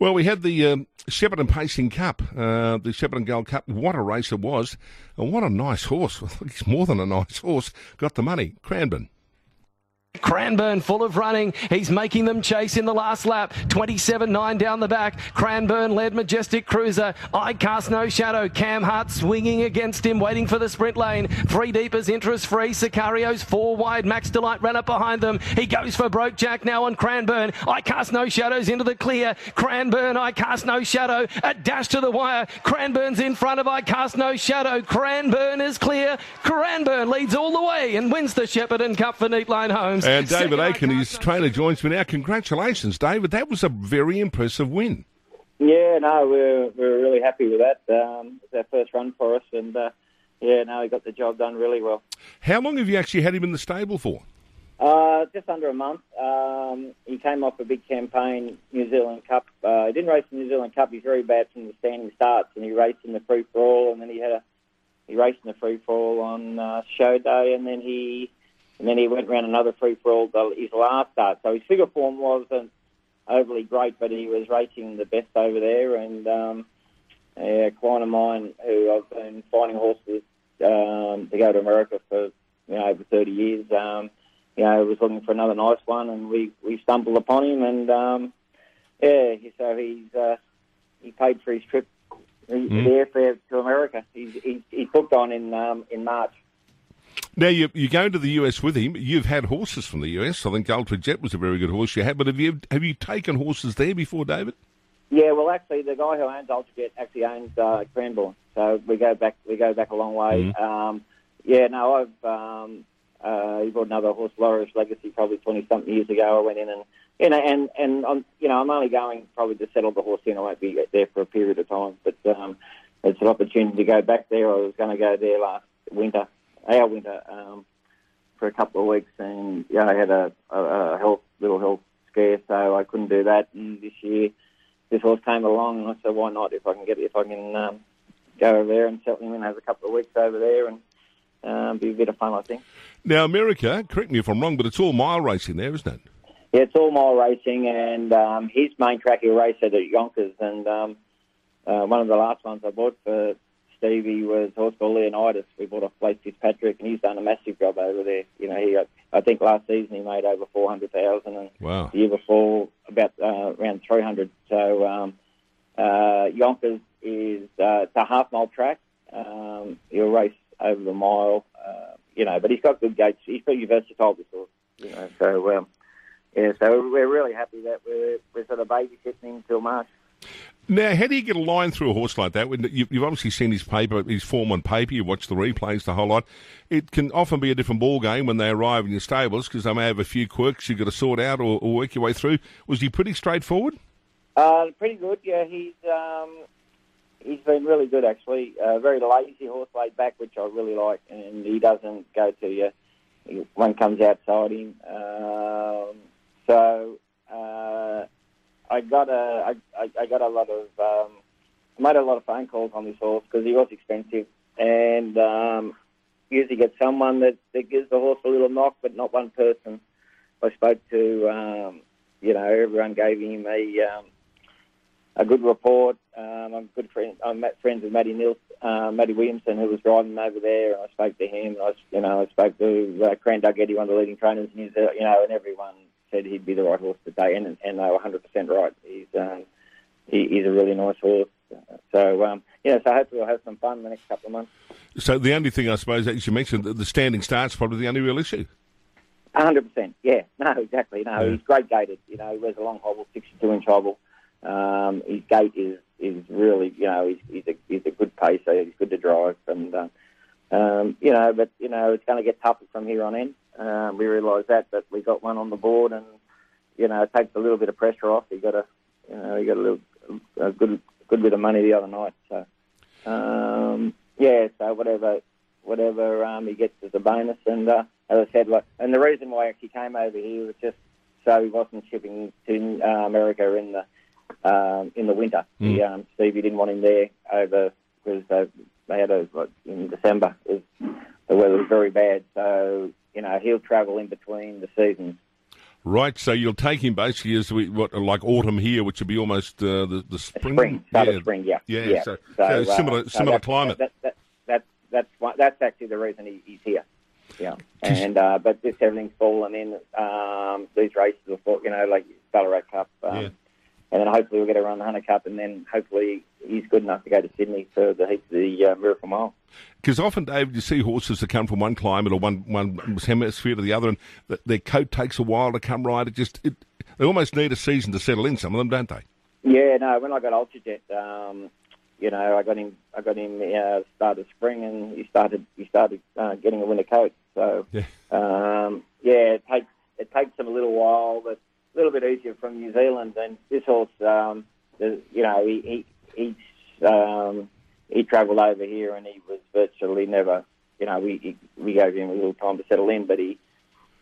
Well, we had the um, Shepparton Pacing Cup, uh, the Shepparton Gold Cup. What a race it was, and what a nice horse. He's more than a nice horse. Got the money. Cranbourne. Cranbourne full of running. He's making them chase in the last lap. 27-9 down the back. Cranbourne led Majestic Cruiser. I cast no shadow. Cam Hart swinging against him, waiting for the sprint lane. Three deep is interest free. Sicario's four wide. Max Delight ran up behind them. He goes for Broke Jack now on Cranbourne. I cast no shadows into the clear. Cranbourne, I cast no shadow. A dash to the wire. Cranbourne's in front of I cast no shadow. Cranbourne is clear. Cranbourne leads all the way and wins the Shepparton Cup for Neat Lane Homes. And David Aiken, his trainer, joins me now. Congratulations, David. That was a very impressive win. Yeah, no, we're we're really happy with that. Um, it's our first run for us, and uh, yeah, no, he got the job done really well. How long have you actually had him in the stable for? Uh, just under a month. Um, he came off a big campaign, New Zealand Cup. Uh, he didn't race the New Zealand Cup. He's very bad from the standing starts, and he raced in the free for all, and then he had a he raced in the free for all on uh, show day, and then he and then he went around another free for all his last start. So his figure form wasn't overly great, but he was racing the best over there. And um, a client of mine who I've been finding horses um, to go to America for you know over 30 years, um, you know, was looking for another nice one, and we we stumbled upon him, and um, yeah, so he's uh, he paid for his trip. Mm. The airfare to America. He's, he's, he's booked on in um, in March. Now you you go to the US with him. You've had horses from the US. I think Ultra Jet was a very good horse you had. But have you have you taken horses there before, David? Yeah, well, actually, the guy who owns Ultra Jet actually owns uh, Cranbourne, so we go back we go back a long way. Mm-hmm. Um, yeah, no, I've um, uh, he bought another horse, Loris Legacy, probably twenty something years ago. I went in and you know, and and I'm, you know, I'm only going probably to settle the horse in. I won't be there for a period of time, but um, it's an opportunity to go back there. I was going to go there last winter our winter um, for a couple of weeks, and yeah, I had a, a, a health little health scare, so I couldn't do that. And this year, this horse came along, and I said, why not? If I can get if I can um, go over there and settle him in, have a couple of weeks over there, and um, be a bit of fun, I think. Now, America, correct me if I'm wrong, but it's all mile racing there, isn't it? Yeah, it's all mile racing, and um, his main track he raced at Yonkers, and um, uh, one of the last ones I bought for Stevie was horse called Leonidas. We bought off Blake Fitzpatrick, and he's done a massive job over there. You know, he I think last season he made over four hundred thousand, and wow. the year before about uh, around three hundred. So um, uh, Yonkers is uh, it's a half mile track. Um, he'll race over the mile, uh, you know, but he's got good gates. He's pretty versatile, this horse, you know. So um, yeah, so we're really happy that we're we're sort of babysitting him till March. Now, how do you get a line through a horse like that? You've obviously seen his paper, his form on paper. You watch the replays, the whole lot. It can often be a different ball game when they arrive in your stables because they may have a few quirks you've got to sort out or, or work your way through. Was he pretty straightforward? Uh, pretty good. Yeah, he's um, he's been really good actually. Uh, very lazy horse, laid back, which I really like, and he doesn't go to you. One comes outside him. Um, so. Uh, I got a I, I got a lot of um, made a lot of phone calls on this horse because he was expensive, and um, usually get someone that, that gives the horse a little knock, but not one person. I spoke to, um, you know, everyone gave him a um, a good report. Um, I'm good friend. I'm friends with Matty Nils, uh, Williamson, who was driving over there, and I spoke to him. I, you know, I spoke to uh, Cran one of the leading trainers in New Zealand, you know, and everyone said he'd be the right horse today, and and they were 100% right. He's um, he, he's a really nice horse. So um, yeah, so hopefully we'll have some fun in the next couple of months. So the only thing I suppose, as you mentioned, the standing start's probably the only real issue. hundred percent, yeah. No, exactly. No, yeah. he's great gated. You know, he wears a long hobble, sixty-two inch hobble. Um, his gait is is really, you know, he's, he's a he's a good pacer. He's good to drive, and uh, um, you know, but you know, it's going to get tougher from here on in. Um, we realised that, but we got one on the board, and you know, it takes a little bit of pressure off. He got a, you know, he got a little, a good, good bit of money the other night. So, um, yeah, so whatever, whatever um, he gets as a bonus, and uh, as I said, like, and the reason why he actually came over here was just so he wasn't shipping to uh, America in the um, in the winter. Mm. He, um, Stevie didn't want him there over because they, they had a like, in December. Was, the weather was very bad, so you know, he'll travel in between the seasons. Right, so you'll take him basically as we, what like autumn here, which would be almost uh, the the spring. Spring, yeah. spring, yeah, Yeah, so- so uh, similar- similar that's- climate. That, that, that, that's one, that's actually the reason he, he's here. Yeah, and uh, but this everything's fallen in. Um, these races are, you know, like Ballarat Cup, um, Yeah. And then hopefully we'll get around the Hunter Cup, and then hopefully he's good enough to go to Sydney for the heats of the uh, Miracle Mile. Because often, Dave, you see horses that come from one climate or one one hemisphere to the other, and th- their coat takes a while to come right. It just it, they almost need a season to settle in. Some of them, don't they? Yeah, no. When I got Ultra Jet, um, you know, I got him. I got him uh, start of spring, and he started. He started uh, getting a winter coat. So, Yeah. um, yeah, it takes it takes him a little while, but little bit easier from New Zealand. And this horse, um, the, you know, he he he's, um, he travelled over here, and he was virtually never. You know, we he, we gave him a little time to settle in, but he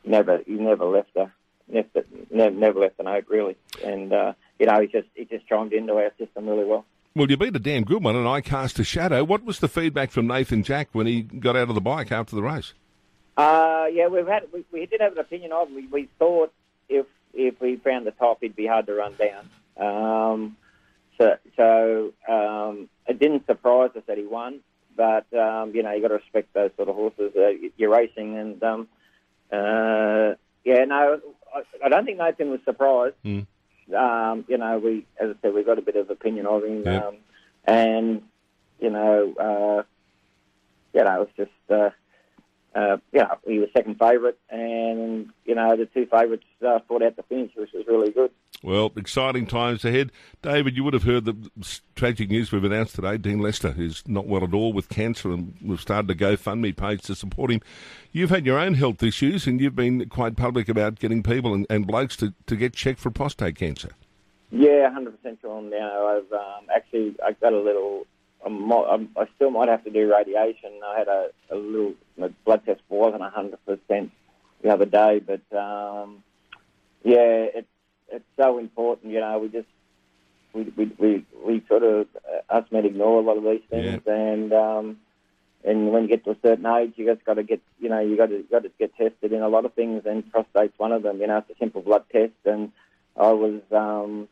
never he never left a never never, never left a note really, and uh, you know he just he just chimed into our system really well. Well, you beat a damn good one, and I cast a shadow. What was the feedback from Nathan Jack when he got out of the bike after the race? Uh, yeah, we've had we, we did have an opinion of. We, we thought if if we found the top, he'd be hard to run down. Um, so so um, it didn't surprise us that he won, but um, you know you got to respect those sort of horses. Uh, you're racing, and um, uh, yeah, no, I, I don't think Nathan was surprised. Mm. Um, you know, we as I said, we got a bit of opinion of him, Yeah. um, and you know, uh, you know, it's just. Uh, uh, you know, he was second favourite, and you know the two favourites uh, fought out the finish, which was really good. Well, exciting times ahead. David, you would have heard the tragic news we've announced today. Dean Lester is not well at all with cancer, and we've started a GoFundMe page to support him. You've had your own health issues, and you've been quite public about getting people and, and blokes to, to get checked for prostate cancer. Yeah, hundred percent, Sean. Now I've um, actually I got a little. I'm, I'm, I still might have to do radiation. I had a, a little my blood test wasn't hundred percent the other day, but um, yeah, it's it's so important. You know, we just we we we, we sort of uh, us men ignore a lot of these things, and um, and when you get to a certain age, you just got to get you know you got to got to get tested in a lot of things, and prostate's one of them. You know, it's a simple blood test, and I was. Um,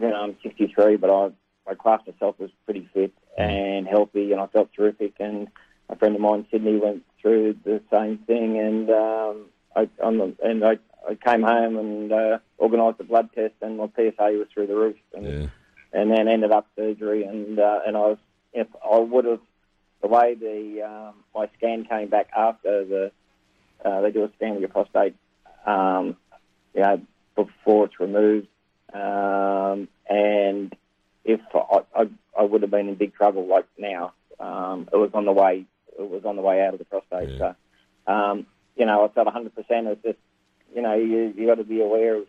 you know, I'm 63, but I, I classed myself as pretty fit and healthy, and I felt terrific. And a friend of mine in Sydney went through the same thing, and um, I on the, and I, I came home and uh, organised a blood test, and my PSA was through the roof, and, Yeah. and then ended up surgery, and uh, and I was if I would have the way the um, my scan came back after the uh, they do a scan of your prostate, um, you know, before it's removed, um, and if I, I, I would have been in big trouble like now, um, it was on the way. It was on the way out of the prostate. Yeah. So, um, you know, I felt 100. percent It's just, you know, you you got to be aware of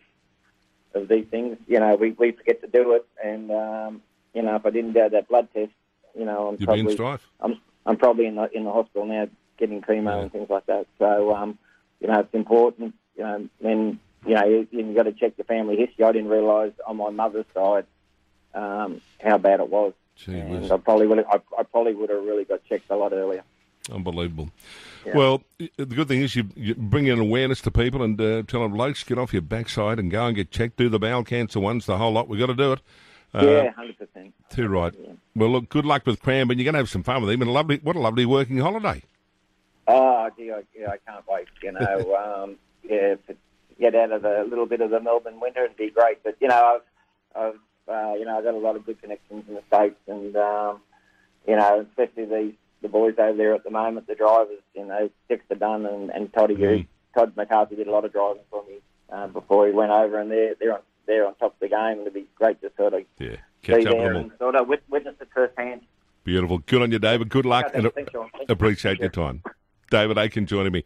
of these things. You know, we we forget to do it, and um, you know, if I didn't do that blood test, you know, I'm in probably. I'm I'm probably in the in the hospital now getting chemo Yeah. and things like that. So um, you know, it's important. You know, and you know, you, you got to check your family history. I didn't realise on my mother's side how bad it was, Gee and. I probably would I, I probably would have really got checked a lot earlier. Unbelievable. Yeah. Well, the good thing is you, you bring in awareness to people and uh, tell them, blokes, get off your backside and go and get checked. Do the bowel cancer ones, the whole lot. We've got to do it. Uh, yeah, hundred percent. Too right. Yeah. Well, look, good luck with Cranbourne. You're going to have some fun with him. And a lovely, what a lovely working holiday. Oh, gee, I, yeah, I can't wait. You know, um, yeah, to get out of the little bit of the Melbourne winter and be great. But you know, I've, I've, uh, you know, I've got a lot of good connections in the states, and um, you know, especially these the boys over there at the moment, the drivers. You know, Dexter Dunn and, and Toddy Mhm. Todd McCarthy did a lot of driving for me uh, before he went over, and they're they're on they're on top of the game, it'd be great to sort of Yeah. Catch up and sort of witness it firsthand. Beautiful. Good on you, David. Good luck. Okay, and thanks, Sean. Thank you. appreciate your time. David Aiken joining me.